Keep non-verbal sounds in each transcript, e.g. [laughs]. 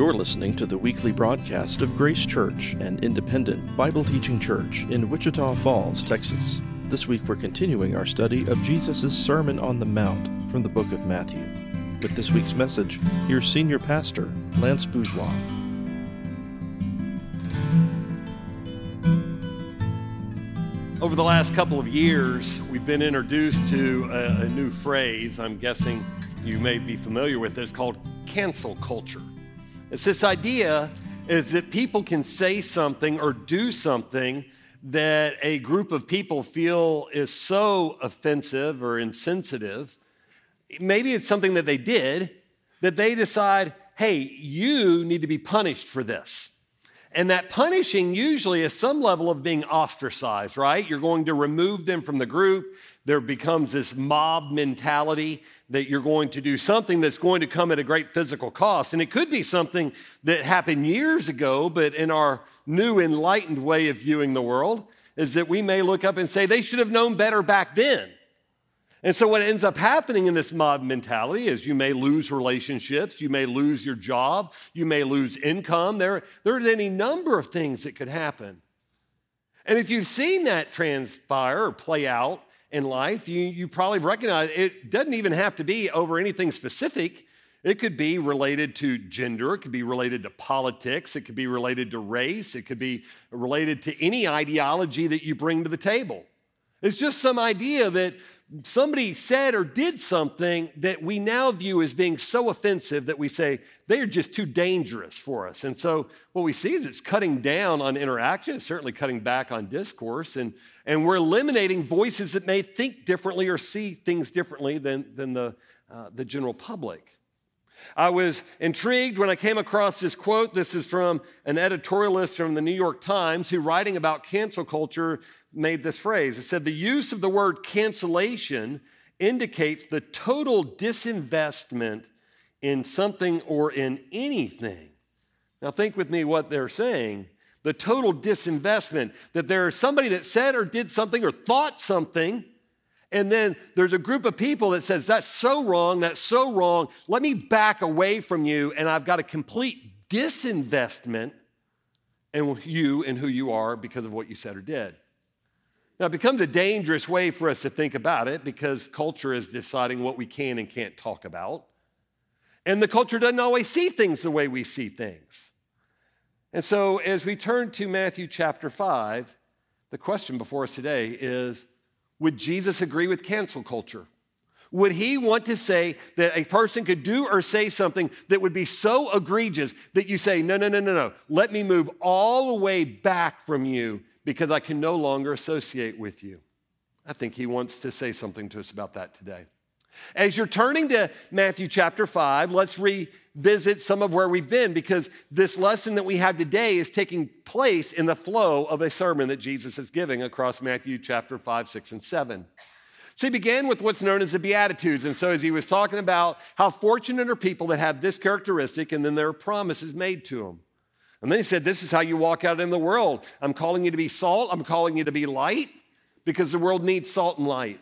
You're listening to the weekly broadcast of Grace Church, an independent Bible teaching church in Wichita Falls, Texas. This week we're continuing our study of Jesus' Sermon on the Mount from the book of Matthew. With this week's message, here's Senior Pastor Lance Bourgeois. Over the last couple of years, we've been introduced to a, a new phrase. I'm guessing you may be familiar with it. It's called cancel culture. It's this idea is that people can say something or do something that a group of people feel is so offensive or insensitive. Maybe it's something that they did that they decide, hey, you need to be punished for this. And that punishing usually is some level of being ostracized, right? You're going to remove them from the group. There becomes this mob mentality that you're going to do something that's going to come at a great physical cost. And it could be something that happened years ago, but in our new enlightened way of viewing the world, is that we may look up and say, they should have known better back then. And so, what ends up happening in this mob mentality is you may lose relationships, you may lose your job, you may lose income. There, there's any number of things that could happen. And if you've seen that transpire or play out in life, you, you probably recognize it doesn't even have to be over anything specific. It could be related to gender, it could be related to politics, it could be related to race, it could be related to any ideology that you bring to the table. It's just some idea that somebody said or did something that we now view as being so offensive that we say they are just too dangerous for us. And so what we see is it's cutting down on interaction, it's certainly cutting back on discourse, and, and we're eliminating voices that may think differently or see things differently than, than the, uh, the general public. I was intrigued when I came across this quote. This is from an editorialist from the New York Times who, writing about cancel culture, made this phrase. It said, The use of the word cancellation indicates the total disinvestment in something or in anything. Now, think with me what they're saying. The total disinvestment, that there's somebody that said or did something or thought something, and then there's a group of people that says, That's so wrong, that's so wrong. Let me back away from you, and I've got a complete disinvestment in you and who you are because of what you said or did. Now, it becomes a dangerous way for us to think about it because culture is deciding what we can and can't talk about. And the culture doesn't always see things the way we see things. And so, as we turn to Matthew chapter 5, the question before us today is Would Jesus agree with cancel culture? Would he want to say that a person could do or say something that would be so egregious that you say, no, no, no, no, no, let me move all the way back from you because I can no longer associate with you. I think he wants to say something to us about that today. As you're turning to Matthew chapter 5, let's revisit some of where we've been because this lesson that we have today is taking place in the flow of a sermon that Jesus is giving across Matthew chapter 5, 6, and 7. So he began with what's known as the Beatitudes. And so as he was talking about how fortunate are people that have this characteristic, and then there are promises made to them. And then he said, This is how you walk out in the world. I'm calling you to be salt. I'm calling you to be light because the world needs salt and light.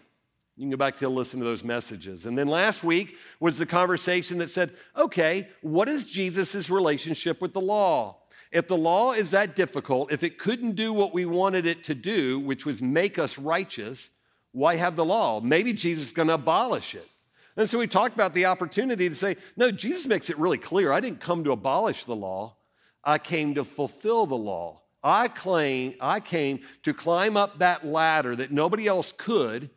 You can go back to listen to those messages. And then last week was the conversation that said, okay, what is Jesus' relationship with the law? If the law is that difficult, if it couldn't do what we wanted it to do, which was make us righteous, why have the law? Maybe Jesus is going to abolish it. And so we talked about the opportunity to say, no, Jesus makes it really clear. I didn't come to abolish the law. I came to fulfill the law. I claim I came to climb up that ladder that nobody else could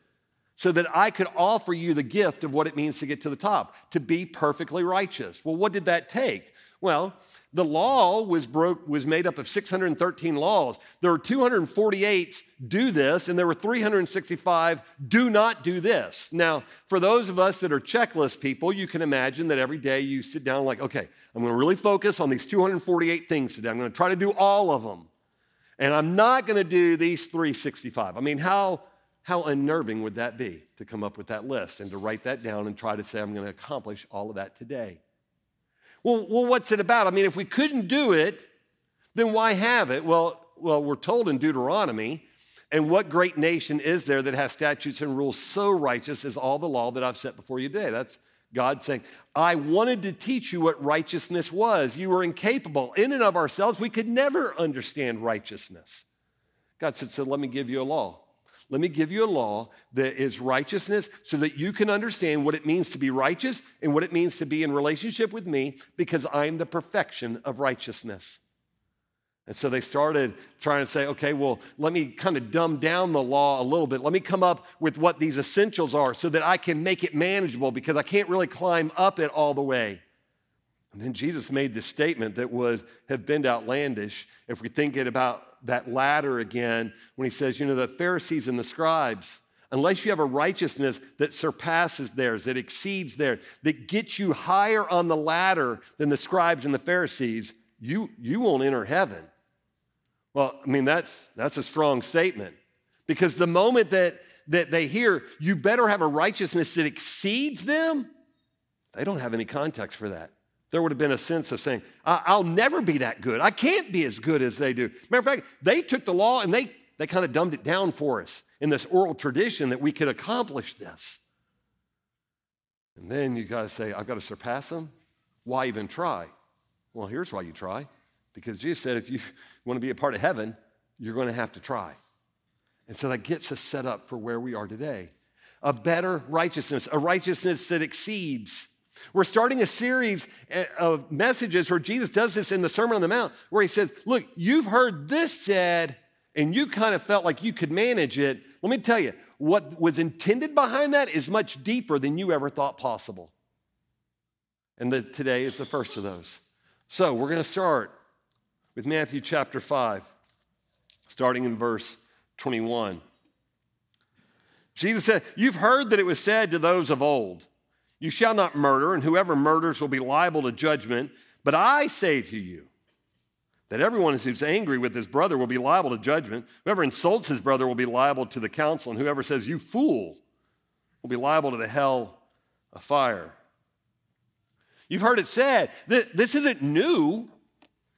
so that I could offer you the gift of what it means to get to the top, to be perfectly righteous. Well, what did that take? Well, the law was, broke, was made up of 613 laws. There were 248 do this, and there were 365 do not do this. Now, for those of us that are checklist people, you can imagine that every day you sit down like, okay, I'm going to really focus on these 248 things today. I'm going to try to do all of them. And I'm not going to do these 365. I mean, how, how unnerving would that be to come up with that list and to write that down and try to say, I'm going to accomplish all of that today? Well, well, what's it about? I mean, if we couldn't do it, then why have it? Well, well, we're told in Deuteronomy, and what great nation is there that has statutes and rules so righteous as all the law that I've set before you today? That's God saying, I wanted to teach you what righteousness was. You were incapable. In and of ourselves, we could never understand righteousness. God said, So let me give you a law. Let me give you a law that is righteousness so that you can understand what it means to be righteous and what it means to be in relationship with me because I'm the perfection of righteousness. And so they started trying to say, okay, well, let me kind of dumb down the law a little bit. Let me come up with what these essentials are so that I can make it manageable because I can't really climb up it all the way. And then Jesus made this statement that would have been outlandish if we think it about that ladder again when he says, you know, the Pharisees and the scribes, unless you have a righteousness that surpasses theirs, that exceeds theirs, that gets you higher on the ladder than the scribes and the Pharisees, you, you won't enter heaven. Well, I mean, that's, that's a strong statement because the moment that, that they hear, you better have a righteousness that exceeds them, they don't have any context for that there would have been a sense of saying, I'll never be that good. I can't be as good as they do. Matter of fact, they took the law and they, they kind of dumbed it down for us in this oral tradition that we could accomplish this. And then you got to say, I've got to surpass them. Why even try? Well, here's why you try. Because Jesus said, if you [laughs] want to be a part of heaven, you're going to have to try. And so that gets us set up for where we are today. A better righteousness, a righteousness that exceeds we're starting a series eh, of messages where Jesus does this in the Sermon on the Mount, where he says, Look, you've heard this said, and you kind of felt like you could manage it. Let me tell you, what was intended behind that is much deeper than you ever thought possible. And the, today is the first of those. So we're going to start with Matthew chapter 5, starting in verse 21. Jesus said, You've heard that it was said to those of old, you shall not murder, and whoever murders will be liable to judgment. But I say to you that everyone who's angry with his brother will be liable to judgment. Whoever insults his brother will be liable to the council, and whoever says, You fool, will be liable to the hell of fire. You've heard it said that this isn't new.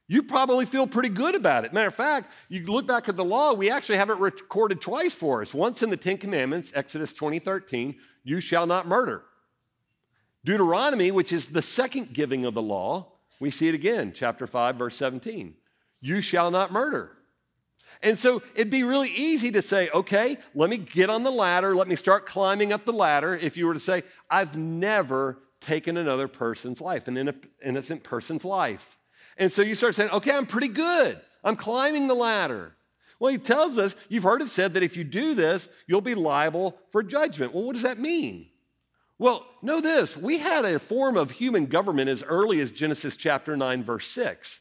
You probably feel pretty good about it. Matter of fact, you look back at the law, we actually have it recorded twice for us. Once in the Ten Commandments, Exodus 20, 13, you shall not murder. Deuteronomy, which is the second giving of the law, we see it again, chapter 5, verse 17. You shall not murder. And so it'd be really easy to say, okay, let me get on the ladder, let me start climbing up the ladder. If you were to say, I've never taken another person's life, an innocent person's life. And so you start saying, okay, I'm pretty good. I'm climbing the ladder. Well, he tells us, you've heard it said that if you do this, you'll be liable for judgment. Well, what does that mean? Well, know this we had a form of human government as early as Genesis chapter 9, verse 6.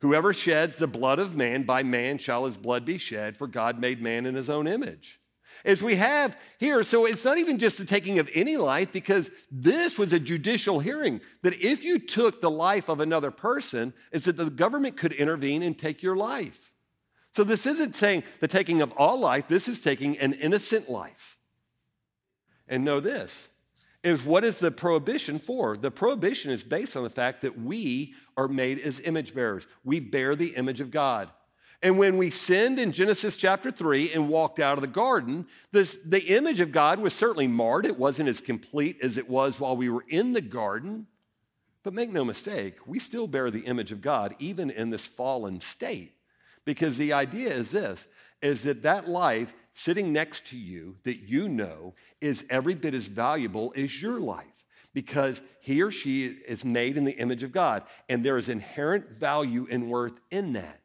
Whoever sheds the blood of man, by man shall his blood be shed, for God made man in his own image. As we have here, so it's not even just the taking of any life, because this was a judicial hearing. That if you took the life of another person, is that the government could intervene and take your life. So this isn't saying the taking of all life, this is taking an innocent life. And know this is what is the prohibition for? The prohibition is based on the fact that we are made as image bearers. We bear the image of God. And when we sinned in Genesis chapter 3 and walked out of the garden, this, the image of God was certainly marred. It wasn't as complete as it was while we were in the garden. But make no mistake, we still bear the image of God even in this fallen state. Because the idea is this is that that life sitting next to you that you know is every bit as valuable as your life because he or she is made in the image of God and there is inherent value and worth in that.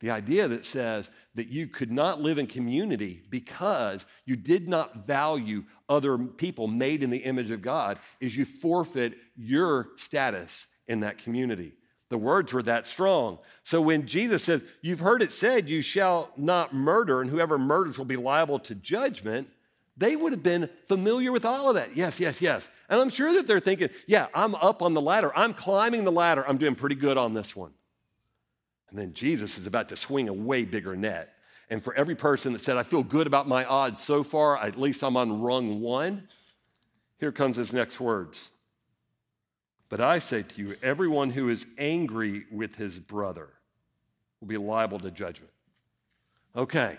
The idea that says that you could not live in community because you did not value other people made in the image of God is you forfeit your status in that community. The words were that strong. So when Jesus said, You've heard it said, you shall not murder, and whoever murders will be liable to judgment, they would have been familiar with all of that. Yes, yes, yes. And I'm sure that they're thinking, Yeah, I'm up on the ladder. I'm climbing the ladder. I'm doing pretty good on this one. And then Jesus is about to swing a way bigger net. And for every person that said, I feel good about my odds so far, at least I'm on rung one, here comes his next words. But I say to you, everyone who is angry with his brother will be liable to judgment. Okay,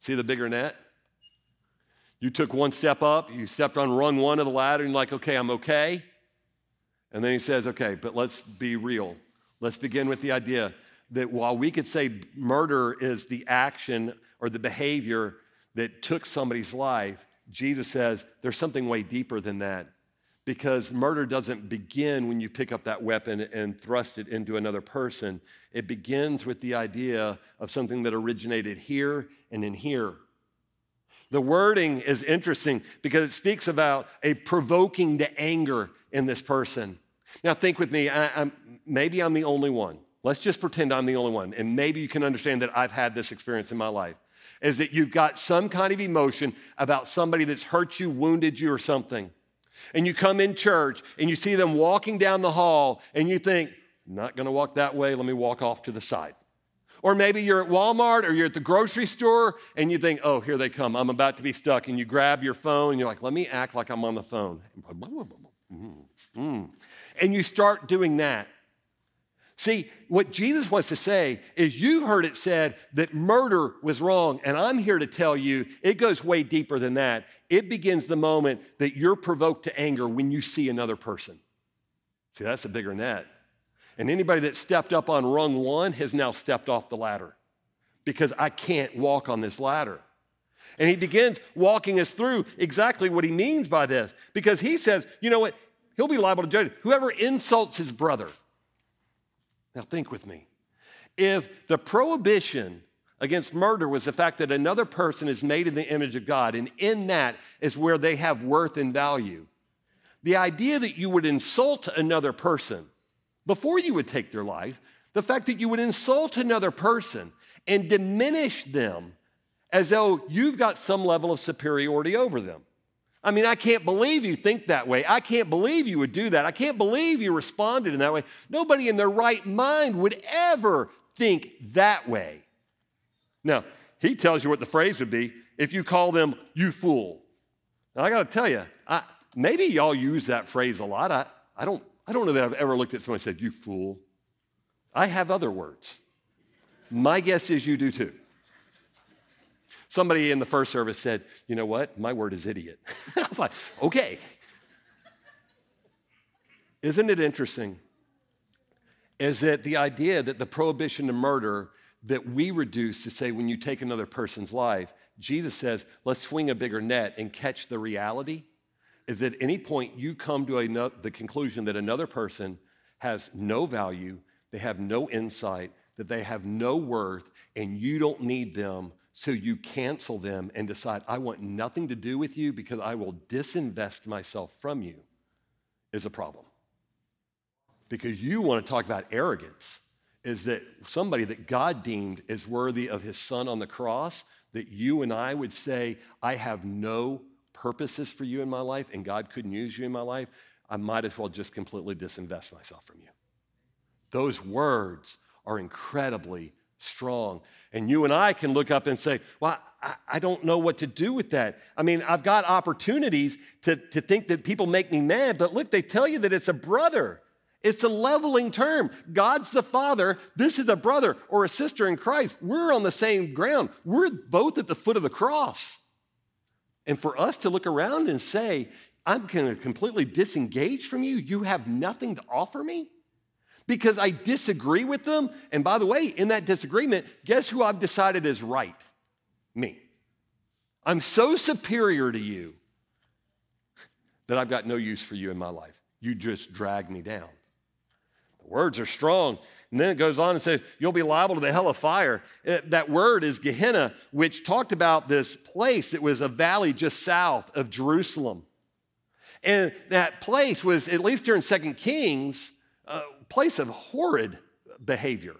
see the bigger net? You took one step up, you stepped on rung one of the ladder, and you're like, okay, I'm okay. And then he says, okay, but let's be real. Let's begin with the idea that while we could say murder is the action or the behavior that took somebody's life, Jesus says there's something way deeper than that. Because murder doesn't begin when you pick up that weapon and thrust it into another person. It begins with the idea of something that originated here and in here. The wording is interesting because it speaks about a provoking to anger in this person. Now, think with me, I, I'm, maybe I'm the only one. Let's just pretend I'm the only one. And maybe you can understand that I've had this experience in my life. Is that you've got some kind of emotion about somebody that's hurt you, wounded you, or something. And you come in church and you see them walking down the hall and you think, not gonna walk that way, let me walk off to the side. Or maybe you're at Walmart or you're at the grocery store and you think, oh, here they come. I'm about to be stuck. And you grab your phone and you're like, let me act like I'm on the phone. Mm-hmm. Mm-hmm. And you start doing that. See, what Jesus wants to say is you've heard it said that murder was wrong, and I'm here to tell you it goes way deeper than that. It begins the moment that you're provoked to anger when you see another person. See, that's a bigger net. And anybody that stepped up on rung one has now stepped off the ladder because I can't walk on this ladder. And he begins walking us through exactly what he means by this because he says, you know what? He'll be liable to judge whoever insults his brother. Now, think with me. If the prohibition against murder was the fact that another person is made in the image of God, and in that is where they have worth and value, the idea that you would insult another person before you would take their life, the fact that you would insult another person and diminish them as though you've got some level of superiority over them. I mean, I can't believe you think that way. I can't believe you would do that. I can't believe you responded in that way. Nobody in their right mind would ever think that way. Now, he tells you what the phrase would be if you call them, you fool. Now, I got to tell you, I, maybe y'all use that phrase a lot. I, I don't I don't know that I've ever looked at someone and said, You fool. I have other words. My guess is you do too. Somebody in the first service said, You know what? My word is idiot. [laughs] I was like, Okay. Isn't it interesting? Is that the idea that the prohibition of murder that we reduce to say when you take another person's life, Jesus says, let's swing a bigger net and catch the reality is that at any point you come to the conclusion that another person has no value, they have no insight, that they have no worth, and you don't need them, so you cancel them and decide, I want nothing to do with you because I will disinvest myself from you, is a problem. Because you want to talk about arrogance, is that somebody that God deemed as worthy of his son on the cross, that you and I would say, I have no purposes for you in my life and God couldn't use you in my life, I might as well just completely disinvest myself from you. Those words are incredibly strong. And you and I can look up and say, Well, I, I, don't know what to do with that. I mean, I've got opportunities to, to think that people make me mad, but look, they tell you that it's a brother. It's a leveling term. God's the father. This is a brother or a sister in Christ. We're on the same ground. We're both at the foot of the cross. And for us to look around and say, I'm going to completely disengage from you, you have nothing to offer me because I disagree with them. And by the way, in that disagreement, guess who I've decided is right? Me. I'm so superior to you that I've got no use for you in my life. You just drag me down. The words are strong. And then it goes on and says, You'll be liable to the hell of fire. It, that word is Gehenna, which talked about this place. It was a valley just south of Jerusalem. And that place was, at least during Second Kings, a place of horrid behavior.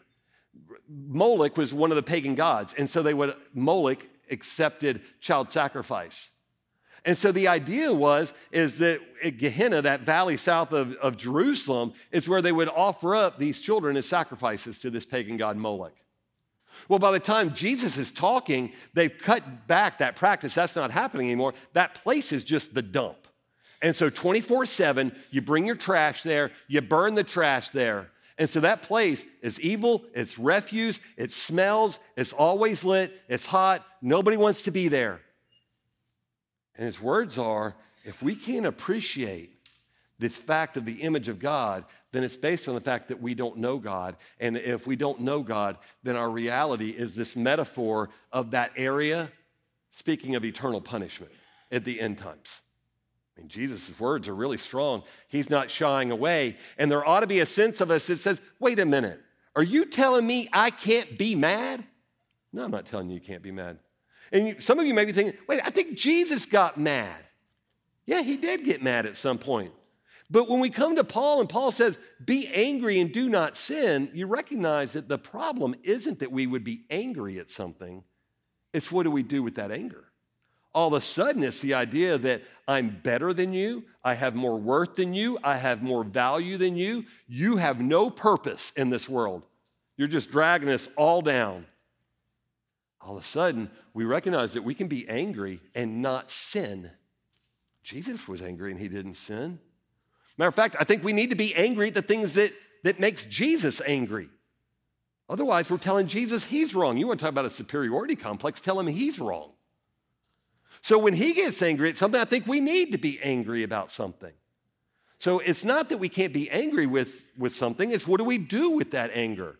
Moloch was one of the pagan gods, and so they would, Moloch accepted child sacrifice. And so the idea was is that at Gehenna, that valley south of, of Jerusalem, is where they would offer up these children as sacrifices to this pagan god Moloch. Well, by the time Jesus is talking, they've cut back that practice. That's not happening anymore. That place is just the dump. And so 24 7, you bring your trash there, you burn the trash there. And so that place is evil, it's refuse, it smells, it's always lit, it's hot, nobody wants to be there. And his words are if we can't appreciate this fact of the image of God, then it's based on the fact that we don't know God. And if we don't know God, then our reality is this metaphor of that area, speaking of eternal punishment at the end times. I mean, Jesus' words are really strong. He's not shying away. And there ought to be a sense of us that says, wait a minute, are you telling me I can't be mad? No, I'm not telling you you can't be mad. And you, some of you may be thinking, wait, I think Jesus got mad. Yeah, he did get mad at some point. But when we come to Paul and Paul says, be angry and do not sin, you recognize that the problem isn't that we would be angry at something, it's what do we do with that anger? All of a sudden, it's the idea that I'm better than you, I have more worth than you, I have more value than you. You have no purpose in this world. You're just dragging us all down. All of a sudden, we recognize that we can be angry and not sin. Jesus was angry and he didn't sin. Matter of fact, I think we need to be angry at the things that, that makes Jesus angry. Otherwise, we're telling Jesus he's wrong. You want to talk about a superiority complex, tell him he's wrong. So when he gets angry at something, I think we need to be angry about something. So it's not that we can't be angry with, with something, it's what do we do with that anger?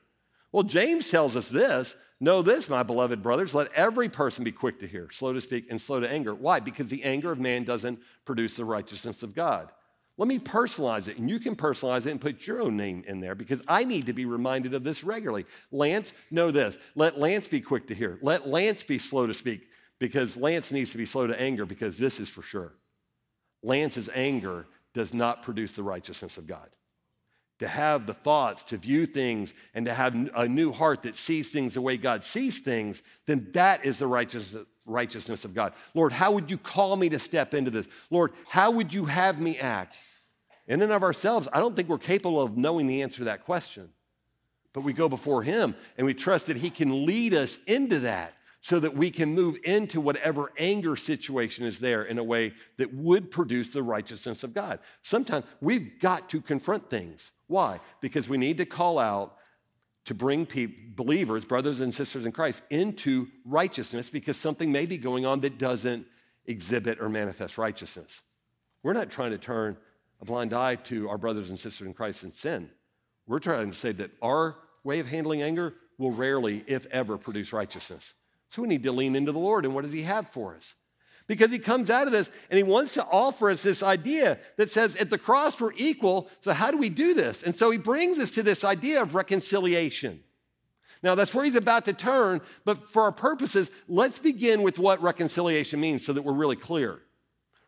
Well, James tells us this Know this, my beloved brothers, let every person be quick to hear, slow to speak, and slow to anger. Why? Because the anger of man doesn't produce the righteousness of God. Let me personalize it, and you can personalize it and put your own name in there because I need to be reminded of this regularly. Lance, know this. Let Lance be quick to hear. Let Lance be slow to speak because Lance needs to be slow to anger because this is for sure. Lance's anger does not produce the righteousness of God. To have the thoughts, to view things, and to have a new heart that sees things the way God sees things, then that is the righteousness, of God. Lord, how would you call me to step into this? Lord, how would you have me act? In and of ourselves, I don't think we're capable of knowing the answer to that question. But we go before Him and we trust that He can lead us into that so that we can move into whatever anger situation is there in a way that would produce the righteousness of God. Sometimes we've got to confront things. Why? Because we need to call out to bring people, believers, brothers and sisters in Christ, into righteousness because something may be going on that doesn't exhibit or manifest righteousness. We're not trying to turn a blind eye to our brothers and sisters in Christ in sin. We're trying to say that our way of handling anger will rarely, if ever, produce righteousness. So we need to lean into the Lord and what does He have for us? Because he comes out of this and he wants to offer us this idea that says, at the cross we're equal, so how do we do this? And so he brings us to this idea of reconciliation. Now, that's where he's about to turn, but for our purposes, let's begin with what reconciliation means so that we're really clear.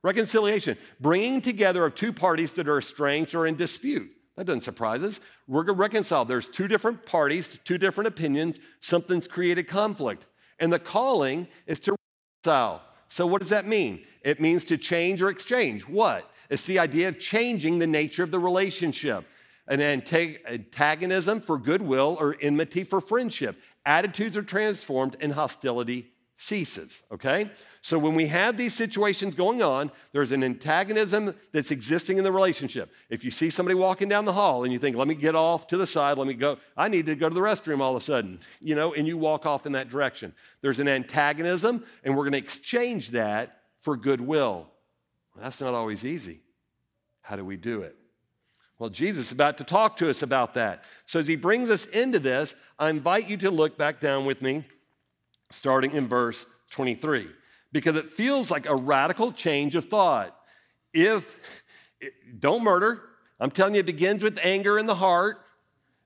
Reconciliation, bringing together of two parties that are estranged or in dispute. That doesn't surprise us. We're going to reconcile. There's two different parties, two different opinions, something's created conflict. And the calling is to reconcile. So, what does that mean? It means to change or exchange. What? It's the idea of changing the nature of the relationship. An antagonism for goodwill or enmity for friendship. Attitudes are transformed and hostility ceases, okay? So when we have these situations going on, there's an antagonism that's existing in the relationship. If you see somebody walking down the hall and you think, let me get off to the side, let me go, I need to go to the restroom all of a sudden, you know, and you walk off in that direction. There's an antagonism, and we're going to exchange that for goodwill. Well, that's not always easy. How do we do it? Well, Jesus is about to talk to us about that. So as he brings us into this, I invite you to look back down with me starting in verse 23, because it feels like a radical change of thought. If, don't murder, I'm telling you, it begins with anger in the heart.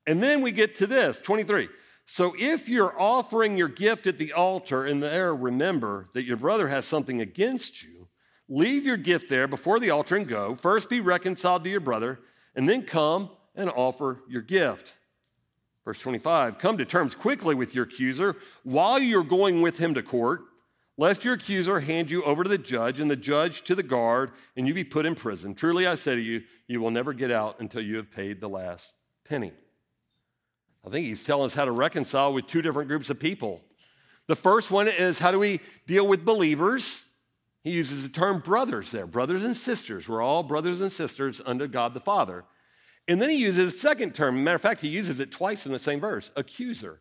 And then we get to this 23. So if you're offering your gift at the altar and there remember that your brother has something against you, leave your gift there before the altar and go. First be reconciled to your brother, and then come and offer your gift. Verse 25 Come to terms quickly with your accuser while you're going with him to court, lest your accuser hand you over to the judge and the judge to the guard, and you be put in prison. Truly I say to you, you will never get out until you have paid the last penny. I think he's telling us how to reconcile with two different groups of people. The first one is how do we deal with believers? He uses the term brothers there, brothers and sisters. We're all brothers and sisters under God the Father. And then he uses a second term. Matter of fact, he uses it twice in the same verse accuser.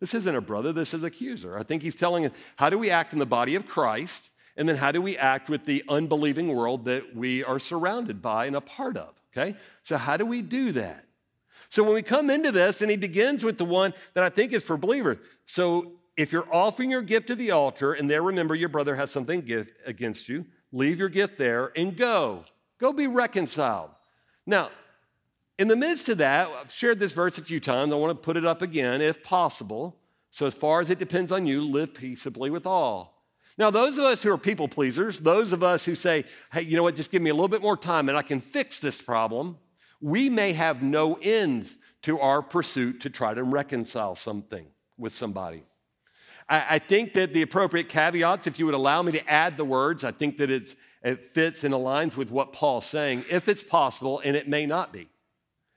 This isn't a brother, this is accuser. I think he's telling us how do we act in the body of Christ? And then how do we act with the unbelieving world that we are surrounded by and a part of? Okay? So, how do we do that? So, when we come into this, and he begins with the one that I think is for believers. So, if you're offering your gift to the altar and there remember your brother has something against you, leave your gift there and go. Go be reconciled. Now, in the midst of that, I've shared this verse a few times. I want to put it up again if possible. So, as far as it depends on you, live peaceably with all. Now, those of us who are people pleasers, those of us who say, hey, you know what, just give me a little bit more time and I can fix this problem, we may have no end to our pursuit to try to reconcile something with somebody. I, I think that the appropriate caveats, if you would allow me to add the words, I think that it fits and aligns with what Paul's saying, if it's possible, and it may not be.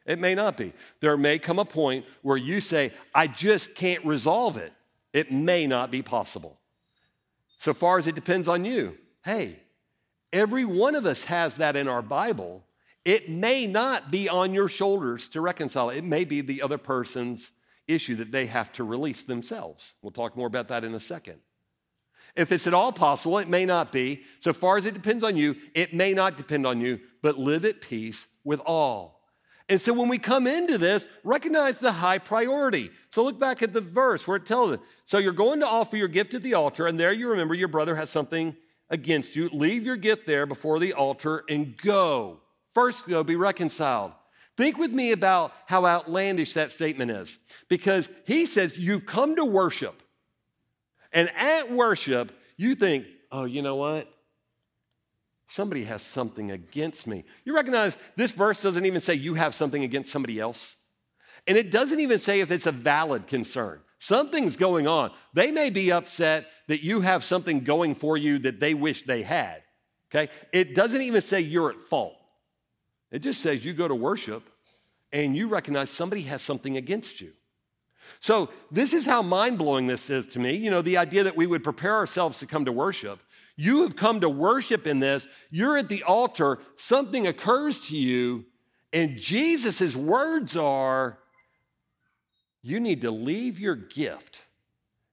It may not be. There may come a point where you say, I just can't resolve it. It may not be possible. So far as it depends on you, hey, every one of us has that in our Bible. It may not be on your shoulders to reconcile. It may be the other person's issue that they have to release themselves. We'll talk more about that in a second. If it's at all possible, it may not be. So far as it depends on you, it may not depend on you, but live at peace with all. And so when we come into this, recognize the high priority. So look back at the verse where it tells us. So you're going to offer your gift at the altar, and there you remember your brother has something against you. Leave your gift there before the altar and go. First, go be reconciled. Think with me about how outlandish that statement is. Because he says, You've come to worship. And at worship, you think, Oh, you know what? Somebody has something against me. You recognize this verse doesn't even say you have something against somebody else. And it doesn't even say if it's a valid concern. Something's going on. They may be upset that you have something going for you that they wish they had. Okay? It doesn't even say you're at fault. It just says you go to worship and you recognize somebody has something against you. So, this is how mind blowing this is to me. You know, the idea that we would prepare ourselves to come to worship you have come to worship in this. You're at the altar. Something occurs to you, and Jesus' words are you need to leave your gift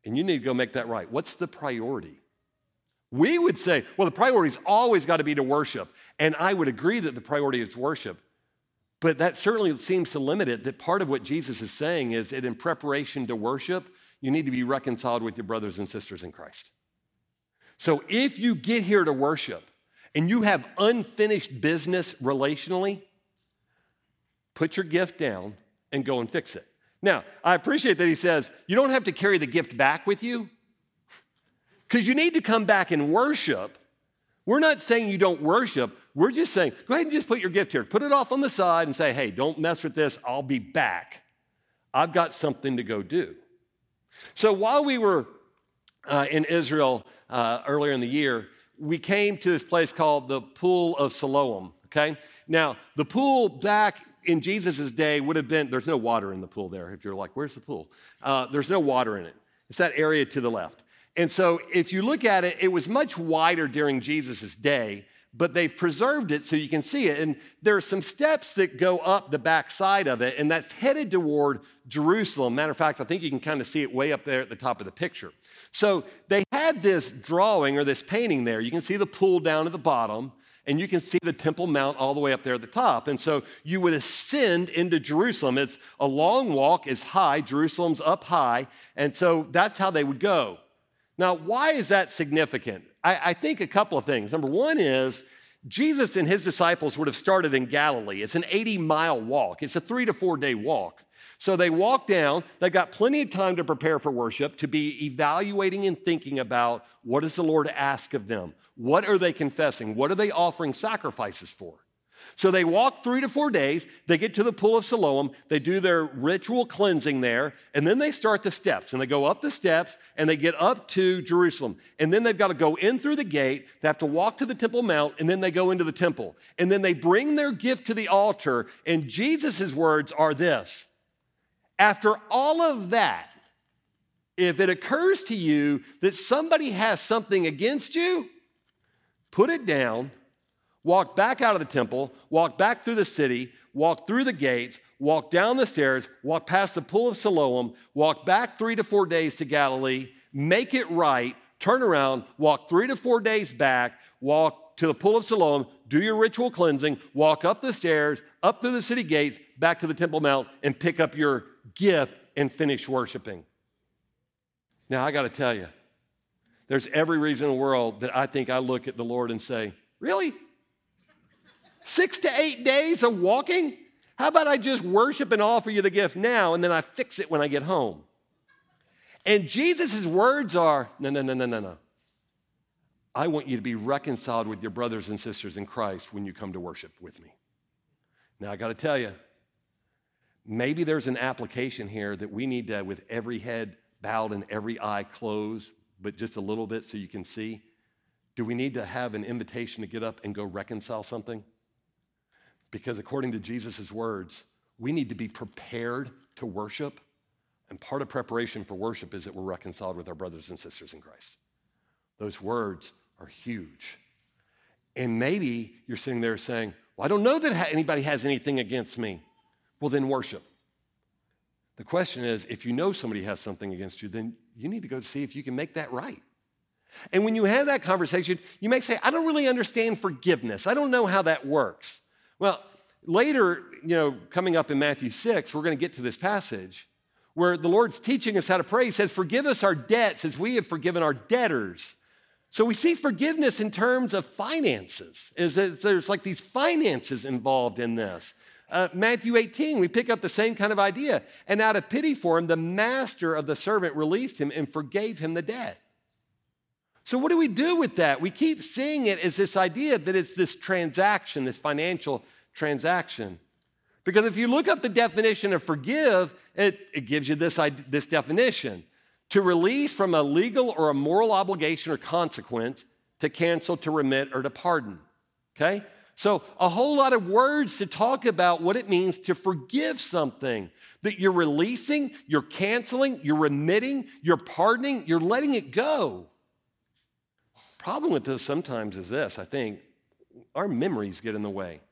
and you need to go make that right. What's the priority? We would say, well, the priority's always got to be to worship. And I would agree that the priority is worship. But that certainly seems to limit it. That part of what Jesus is saying is that in preparation to worship, you need to be reconciled with your brothers and sisters in Christ. So if you get here to worship and you have unfinished business relationally, put your gift down and go and fix it. Now, I appreciate that he says you don't have to carry the gift back with you because you need to come back and worship. We're not saying you don't worship. We're just saying, go ahead and just put your gift here. Put it off on the side and say, hey, don't mess with this. I'll be back. I've got something to go do. So while we were uh, in Israel uh, earlier in the year, we came to this place called the Pool of Siloam. Okay? Now, the pool back in Jesus' day would have been, there's no water in the pool there. If you're like, where's the pool? Uh, there's no water in it. It's that area to the left. And so if you look at it, it was much wider during Jesus' day, but they've preserved it so you can see it. And there are some steps that go up the back side of it, and that's headed toward Jerusalem. Matter of fact, I think you can kind of see it way up there at the top of the picture. So they had this drawing or this painting there. You can see the pool down at the bottom, and you can see the Temple Mount all the way up there at the top. And so you would ascend into Jerusalem. It's a long walk, it's high, Jerusalem's up high, and so that's how they would go. Now, why is that significant? I, I think a couple of things. Number one is Jesus and his disciples would have started in Galilee. It's an 80 mile walk, it's a three to four day walk. So they walk down, they got plenty of time to prepare for worship, to be evaluating and thinking about what does the Lord ask of them? What are they confessing? What are they offering sacrifices for? So they walk three to four days, they get to the pool of Siloam, they do their ritual cleansing there, and then they start the steps. And they go up the steps and they get up to Jerusalem. And then they've got to go in through the gate, they have to walk to the Temple Mount, and then they go into the temple. And then they bring their gift to the altar, and Jesus' words are this after all of that, if it occurs to you that somebody has something against you, put it down, walk back out of the temple, walk back through the city, walk through the gates, walk down the stairs, walk past the pool of Siloam, walk back three to four days to Galilee, make it right, turn around, walk three to four days back, walk to the pool of Siloam, do your ritual cleansing, walk up the stairs, up through the city gates, back to the Temple Mount, and pick up your gift and finish worshiping. Now, I got to tell you, there's every reason in the world that I think I look at the Lord and say, Really? Six to eight days of walking? How about I just worship and offer you the gift now and then I fix it when I get home? And Jesus' words are no, no, no, no, no, no. I want you to be reconciled with your brothers and sisters in Christ when you come to worship with me. Now, I got to tell you, maybe there's an application here that we need to, with every head bowed and every eye closed, but just a little bit so you can see. Do we need to have an invitation to get up and go reconcile something? Because according to Jesus' words, we need to be prepared to worship. And part of preparation for worship is that we're reconciled with our brothers and sisters in Christ. Those words are huge. And maybe you're sitting there saying, Well, I don't know that anybody has anything against me. Well, then worship. The question is if you know somebody has something against you, then you need to go see if you can make that right. And when you have that conversation, you may say, I don't really understand forgiveness. I don't know how that works. Well, later, you know, coming up in Matthew 6, we're going to get to this passage where the Lord's teaching us how to pray. He says, Forgive us our debts as we have forgiven our debtors. So we see forgiveness in terms of finances, is that there's like these finances involved in this. Uh, Matthew 18, we pick up the same kind of idea. And out of pity for him, the master of the servant released him and forgave him the debt. So, what do we do with that? We keep seeing it as this idea that it's this transaction, this financial transaction. Because if you look up the definition of forgive, it, it gives you this, this definition to release from a legal or a moral obligation or consequence, to cancel, to remit, or to pardon. Okay? So, a whole lot of words to talk about what it means to forgive something that you're releasing, you're canceling, you're remitting, you're pardoning, you're letting it go. Problem with this sometimes is this I think our memories get in the way.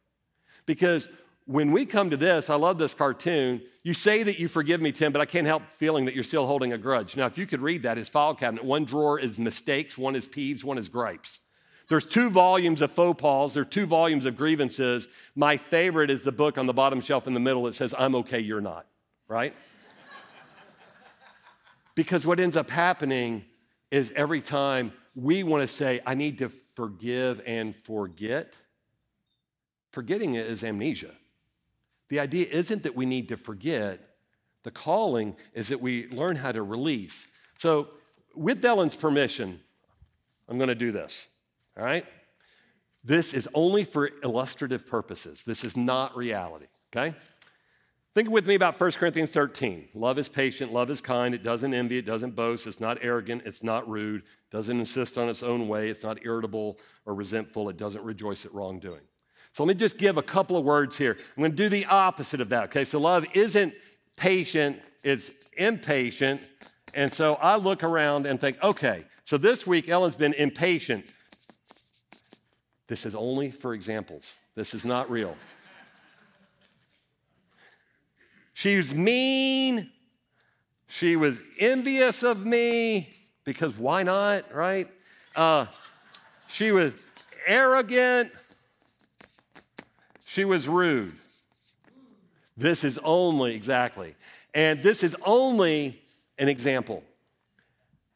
Because when we come to this, I love this cartoon. You say that you forgive me, Tim, but I can't help feeling that you're still holding a grudge. Now, if you could read that, his file cabinet, one drawer is mistakes, one is peeves, one is gripes. There's two volumes of faux pas, there are two volumes of grievances. My favorite is the book on the bottom shelf in the middle that says, I'm okay, you're not, right? [laughs] because what ends up happening is every time we want to say, I need to forgive and forget, forgetting it is amnesia. The idea isn't that we need to forget, the calling is that we learn how to release. So, with Ellen's permission, I'm going to do this. All right? This is only for illustrative purposes. This is not reality, okay? Think with me about 1 Corinthians 13. Love is patient, love is kind, it doesn't envy, it doesn't boast, it's not arrogant, it's not rude, doesn't insist on its own way, it's not irritable or resentful, it doesn't rejoice at wrongdoing. So let me just give a couple of words here. I'm going to do the opposite of that, okay? So love isn't patient, it's impatient. And so I look around and think, okay, so this week Ellen's been impatient. This is only for examples. This is not real. She was mean. She was envious of me because why not, right? Uh, she was arrogant. She was rude. This is only, exactly. And this is only an example.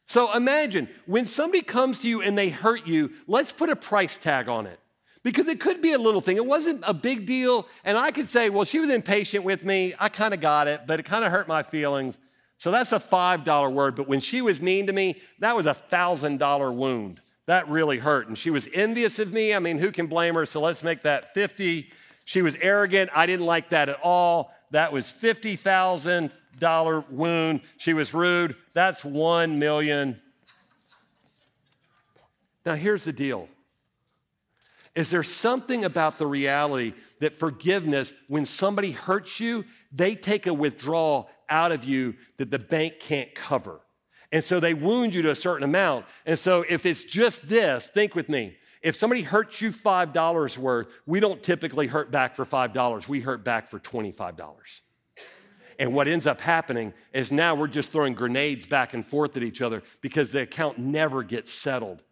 So imagine when somebody comes to you and they hurt you, let's put a price tag on it. Because it could be a little thing. It wasn't a big deal. And I could say, well, she was impatient with me. I kind of got it, but it kind of hurt my feelings. So that's a $5 word. But when she was mean to me, that was a $1,000 wound. That really hurt. And she was envious of me. I mean, who can blame her? So let's make that 50. She was arrogant. I didn't like that at all. That was $50,000 wound. She was rude. That's 1 million. Now, here's the deal. Is there something about the reality that forgiveness, when somebody hurts you, they take a withdrawal out of you that the bank can't cover? And so they wound you to a certain amount. And so if it's just this, think with me. If somebody hurts you $5 worth, we don't typically hurt back for $5. We hurt back for $25. And what ends up happening is now we're just throwing grenades back and forth at each other because the account never gets settled.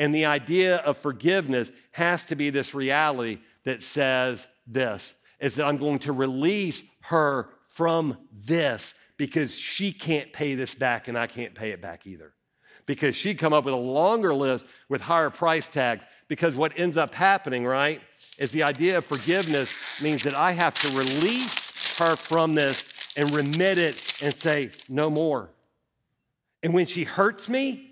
And the idea of forgiveness has to be this reality that says this is that I'm going to release her from this because she can't pay this back and I can't pay it back either. Because she'd come up with a longer list with higher price tags. Because what ends up happening, right, is the idea of forgiveness means that I have to release her from this and remit it and say, no more. And when she hurts me,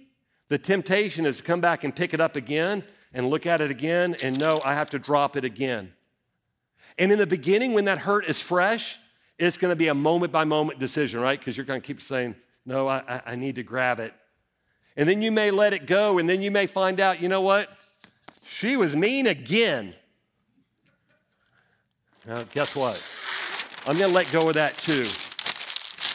the temptation is to come back and pick it up again and look at it again and know I have to drop it again. And in the beginning, when that hurt is fresh, it's going to be a moment by moment decision, right? Because you're going to keep saying, No, I, I need to grab it. And then you may let it go, and then you may find out, you know what? She was mean again. Now, guess what? I'm going to let go of that too.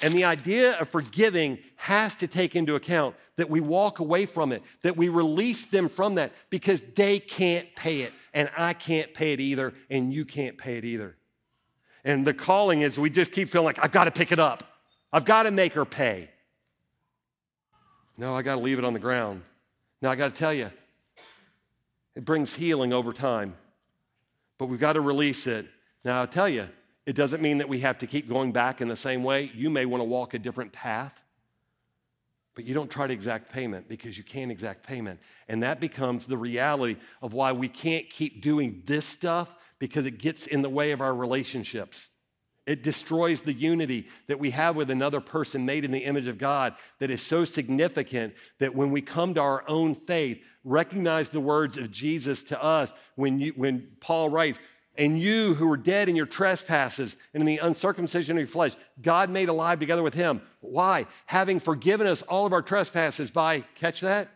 And the idea of forgiving has to take into account that we walk away from it, that we release them from that because they can't pay it, and I can't pay it either, and you can't pay it either. And the calling is we just keep feeling like, I've got to pick it up, I've got to make her pay. No, I got to leave it on the ground. Now, I got to tell you, it brings healing over time, but we've got to release it. Now, I'll tell you, it doesn't mean that we have to keep going back in the same way. You may want to walk a different path, but you don't try to exact payment because you can't exact payment. And that becomes the reality of why we can't keep doing this stuff because it gets in the way of our relationships. It destroys the unity that we have with another person made in the image of God that is so significant that when we come to our own faith, recognize the words of Jesus to us when, you, when Paul writes, and you who were dead in your trespasses and in the uncircumcision of your flesh, God made alive together with him. Why? Having forgiven us all of our trespasses by, catch that?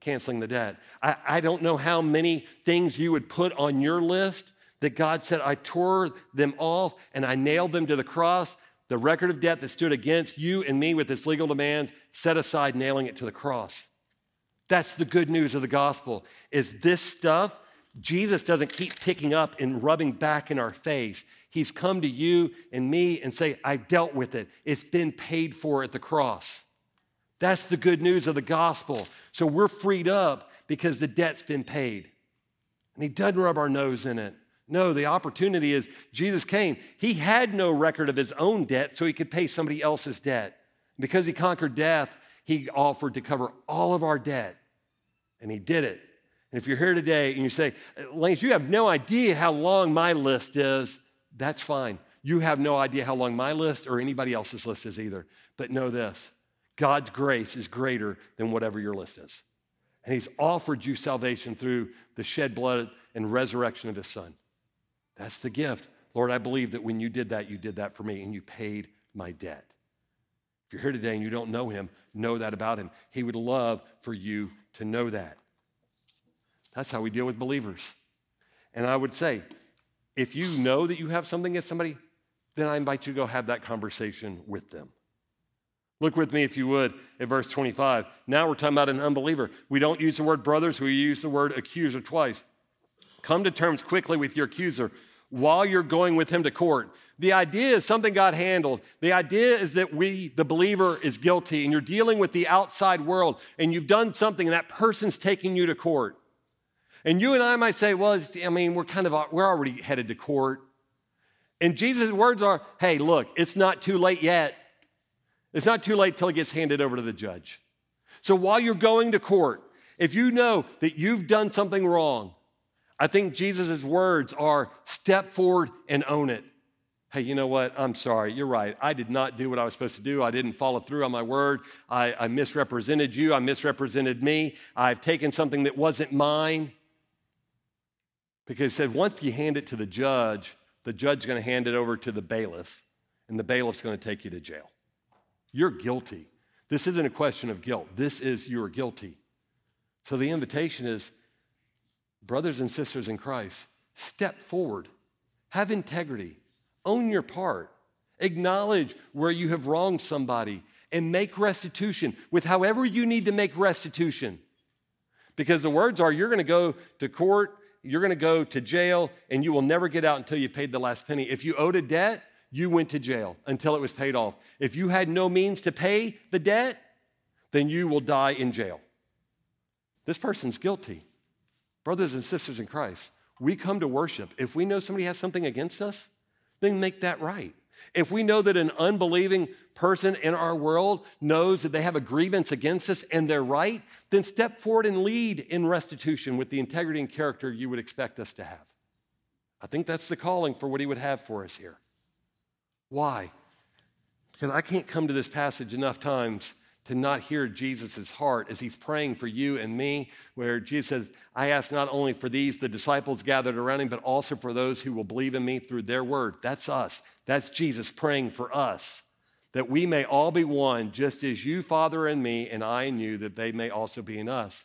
Canceling the debt. I, I don't know how many things you would put on your list that God said, I tore them off and I nailed them to the cross. The record of debt that stood against you and me with its legal demands, set aside, nailing it to the cross. That's the good news of the gospel, is this stuff Jesus doesn't keep picking up and rubbing back in our face. He's come to you and me and say, I dealt with it. It's been paid for at the cross. That's the good news of the gospel. So we're freed up because the debt's been paid. And he doesn't rub our nose in it. No, the opportunity is Jesus came. He had no record of his own debt, so he could pay somebody else's debt. Because he conquered death, he offered to cover all of our debt. And he did it and if you're here today and you say, Lance, you have no idea how long my list is, that's fine. You have no idea how long my list or anybody else's list is either. But know this God's grace is greater than whatever your list is. And He's offered you salvation through the shed blood and resurrection of His Son. That's the gift. Lord, I believe that when you did that, you did that for me and you paid my debt. If you're here today and you don't know Him, know that about Him. He would love for you to know that. That's how we deal with believers. And I would say, if you know that you have something against somebody, then I invite you to go have that conversation with them. Look with me, if you would, at verse 25. Now we're talking about an unbeliever. We don't use the word brothers, we use the word accuser twice. Come to terms quickly with your accuser while you're going with him to court. The idea is something God handled. The idea is that we, the believer, is guilty and you're dealing with the outside world and you've done something and that person's taking you to court. And you and I might say, well, I mean, we're kind of, we're already headed to court. And Jesus' words are, hey, look, it's not too late yet. It's not too late till it gets handed over to the judge. So while you're going to court, if you know that you've done something wrong, I think Jesus' words are step forward and own it. Hey, you know what? I'm sorry. You're right. I did not do what I was supposed to do. I didn't follow through on my word. I, I misrepresented you. I misrepresented me. I've taken something that wasn't mine. Because he said once you hand it to the judge, the judge is going to hand it over to the bailiff, and the bailiff's going to take you to jail. You're guilty. This isn't a question of guilt. This is you're guilty. So the invitation is brothers and sisters in Christ, step forward, have integrity, own your part, acknowledge where you have wronged somebody, and make restitution with however you need to make restitution. Because the words are you're going to go to court you're going to go to jail and you will never get out until you paid the last penny. If you owed a debt, you went to jail until it was paid off. If you had no means to pay the debt, then you will die in jail. This person's guilty. Brothers and sisters in Christ, we come to worship. If we know somebody has something against us, then make that right. If we know that an unbelieving person in our world knows that they have a grievance against us and they're right, then step forward and lead in restitution with the integrity and character you would expect us to have. I think that's the calling for what he would have for us here. Why? Because I can't come to this passage enough times to not hear Jesus' heart as he's praying for you and me, where Jesus says, I ask not only for these, the disciples gathered around him, but also for those who will believe in me through their word. That's us. That's Jesus praying for us, that we may all be one, just as you, Father, and me, and I and you, that they may also be in us.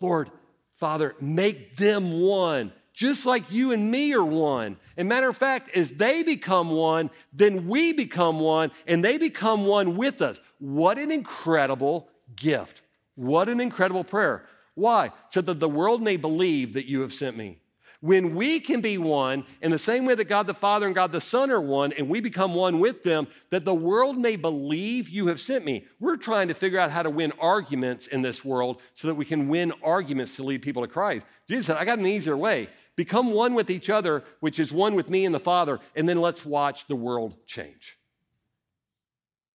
Lord, Father, make them one just like you and me are one. And matter of fact, as they become one, then we become one, and they become one with us. What an incredible gift. What an incredible prayer. Why? So that the world may believe that you have sent me. When we can be one, in the same way that God the Father and God the Son are one, and we become one with them, that the world may believe you have sent me. We're trying to figure out how to win arguments in this world so that we can win arguments to lead people to Christ. Jesus said, I got an easier way. Become one with each other, which is one with me and the Father, and then let's watch the world change.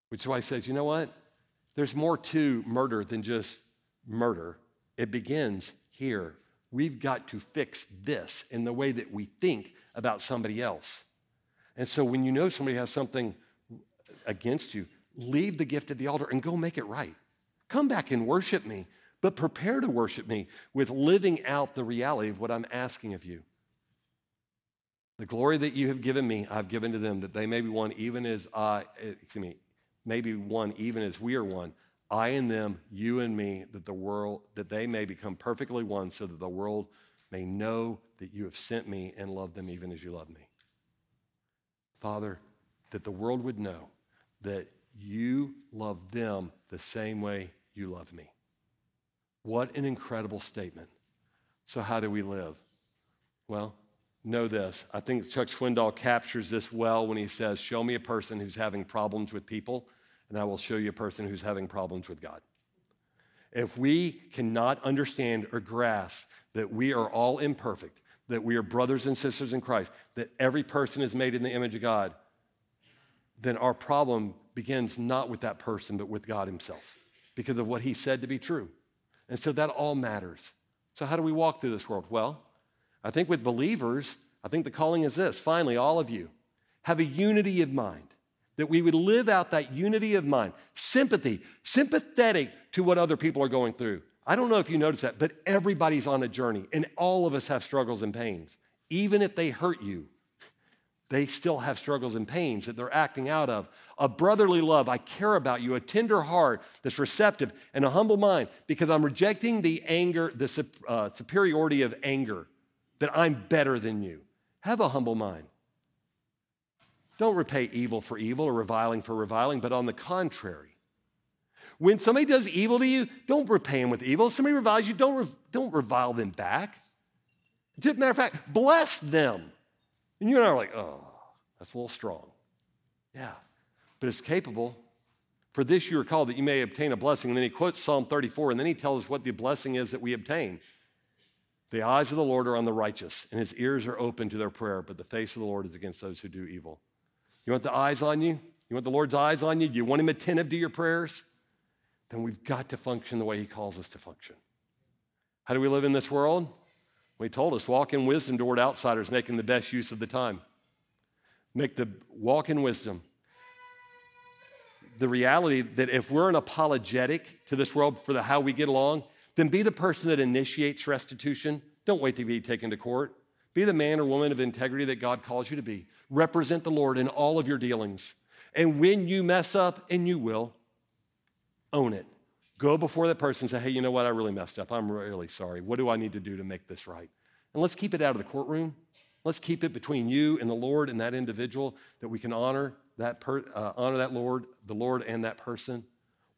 Which is why he says, you know what? There's more to murder than just murder. It begins here. We've got to fix this in the way that we think about somebody else. And so when you know somebody has something against you, leave the gift at the altar and go make it right. Come back and worship me but prepare to worship me with living out the reality of what I'm asking of you. The glory that you have given me, I've given to them, that they may be one even as I, excuse me, maybe one even as we are one. I and them, you and me, that the world, that they may become perfectly one, so that the world may know that you have sent me and love them even as you love me. Father, that the world would know that you love them the same way you love me. What an incredible statement. So, how do we live? Well, know this. I think Chuck Swindoll captures this well when he says, Show me a person who's having problems with people, and I will show you a person who's having problems with God. If we cannot understand or grasp that we are all imperfect, that we are brothers and sisters in Christ, that every person is made in the image of God, then our problem begins not with that person, but with God Himself because of what He said to be true. And so that all matters. So, how do we walk through this world? Well, I think with believers, I think the calling is this finally, all of you have a unity of mind, that we would live out that unity of mind, sympathy, sympathetic to what other people are going through. I don't know if you notice that, but everybody's on a journey, and all of us have struggles and pains. Even if they hurt you, they still have struggles and pains that they're acting out of. A brotherly love, I care about you, a tender heart that's receptive, and a humble mind because I'm rejecting the anger, the uh, superiority of anger, that I'm better than you. Have a humble mind. Don't repay evil for evil or reviling for reviling, but on the contrary. When somebody does evil to you, don't repay them with evil. If somebody reviles you, don't, re- don't revile them back. Matter of fact, bless them. And you and I are like, oh, that's a little strong. Yeah, but it's capable. For this you are called that you may obtain a blessing. And then he quotes Psalm 34, and then he tells us what the blessing is that we obtain. The eyes of the Lord are on the righteous, and his ears are open to their prayer, but the face of the Lord is against those who do evil. You want the eyes on you? You want the Lord's eyes on you? Do you want him attentive to your prayers? Then we've got to function the way he calls us to function. How do we live in this world? he told us walk in wisdom toward outsiders, making the best use of the time. Make the walk in wisdom. The reality that if we're an apologetic to this world for the how we get along, then be the person that initiates restitution. Don't wait to be taken to court. Be the man or woman of integrity that God calls you to be. Represent the Lord in all of your dealings. And when you mess up, and you will, own it. Go before that person and say, hey, you know what? I really messed up. I'm really sorry. What do I need to do to make this right? And let's keep it out of the courtroom. Let's keep it between you and the Lord and that individual that we can honor that, per, uh, honor that Lord, the Lord and that person.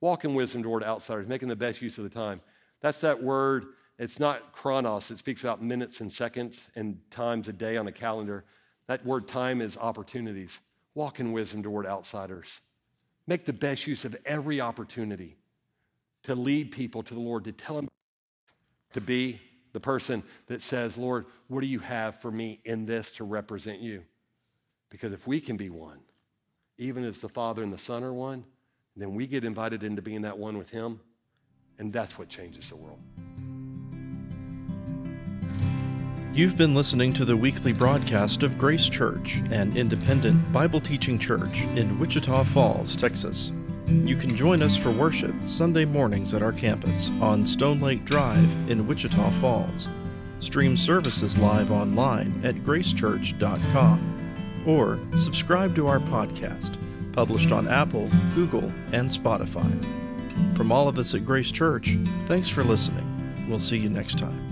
Walk in wisdom toward outsiders, making the best use of the time. That's that word. It's not chronos. It speaks about minutes and seconds and times a day on a calendar. That word time is opportunities. Walk in wisdom toward outsiders. Make the best use of every opportunity to lead people to the Lord, to tell them to be the person that says, Lord, what do you have for me in this to represent you? Because if we can be one, even as the Father and the Son are one, then we get invited into being that one with Him, and that's what changes the world. You've been listening to the weekly broadcast of Grace Church, an independent Bible teaching church in Wichita Falls, Texas. You can join us for worship Sunday mornings at our campus on Stone Lake Drive in Wichita Falls. Stream services live online at gracechurch.com or subscribe to our podcast, published on Apple, Google, and Spotify. From all of us at Grace Church, thanks for listening. We'll see you next time.